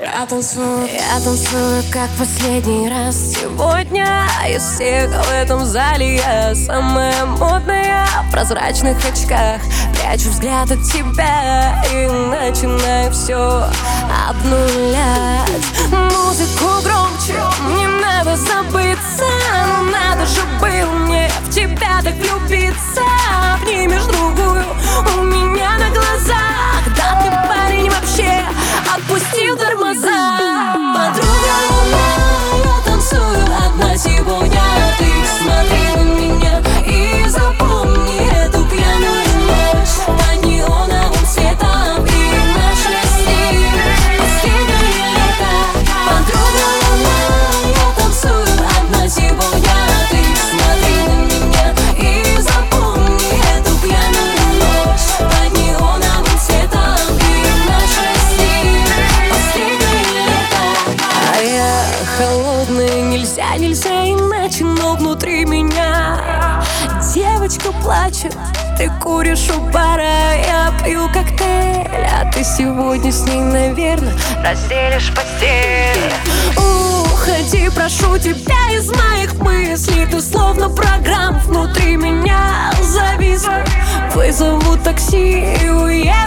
Я танцую, я танцую, как последний раз. Сегодня из всех в этом зале я Самая модная в прозрачных очках. Прячу взгляд от тебя и начинаю все обнулять. Музыку громче, мне надо забыться. Но надо же было мне в тебя так влюбиться нельзя, иначе, но внутри меня Девочка плачет, ты куришь у бара, я пью коктейль А ты сегодня с ней, наверное, разделишь постель. Уходи, прошу тебя из моих мыслей Ты словно программ внутри меня зависла. Вызову такси и уеду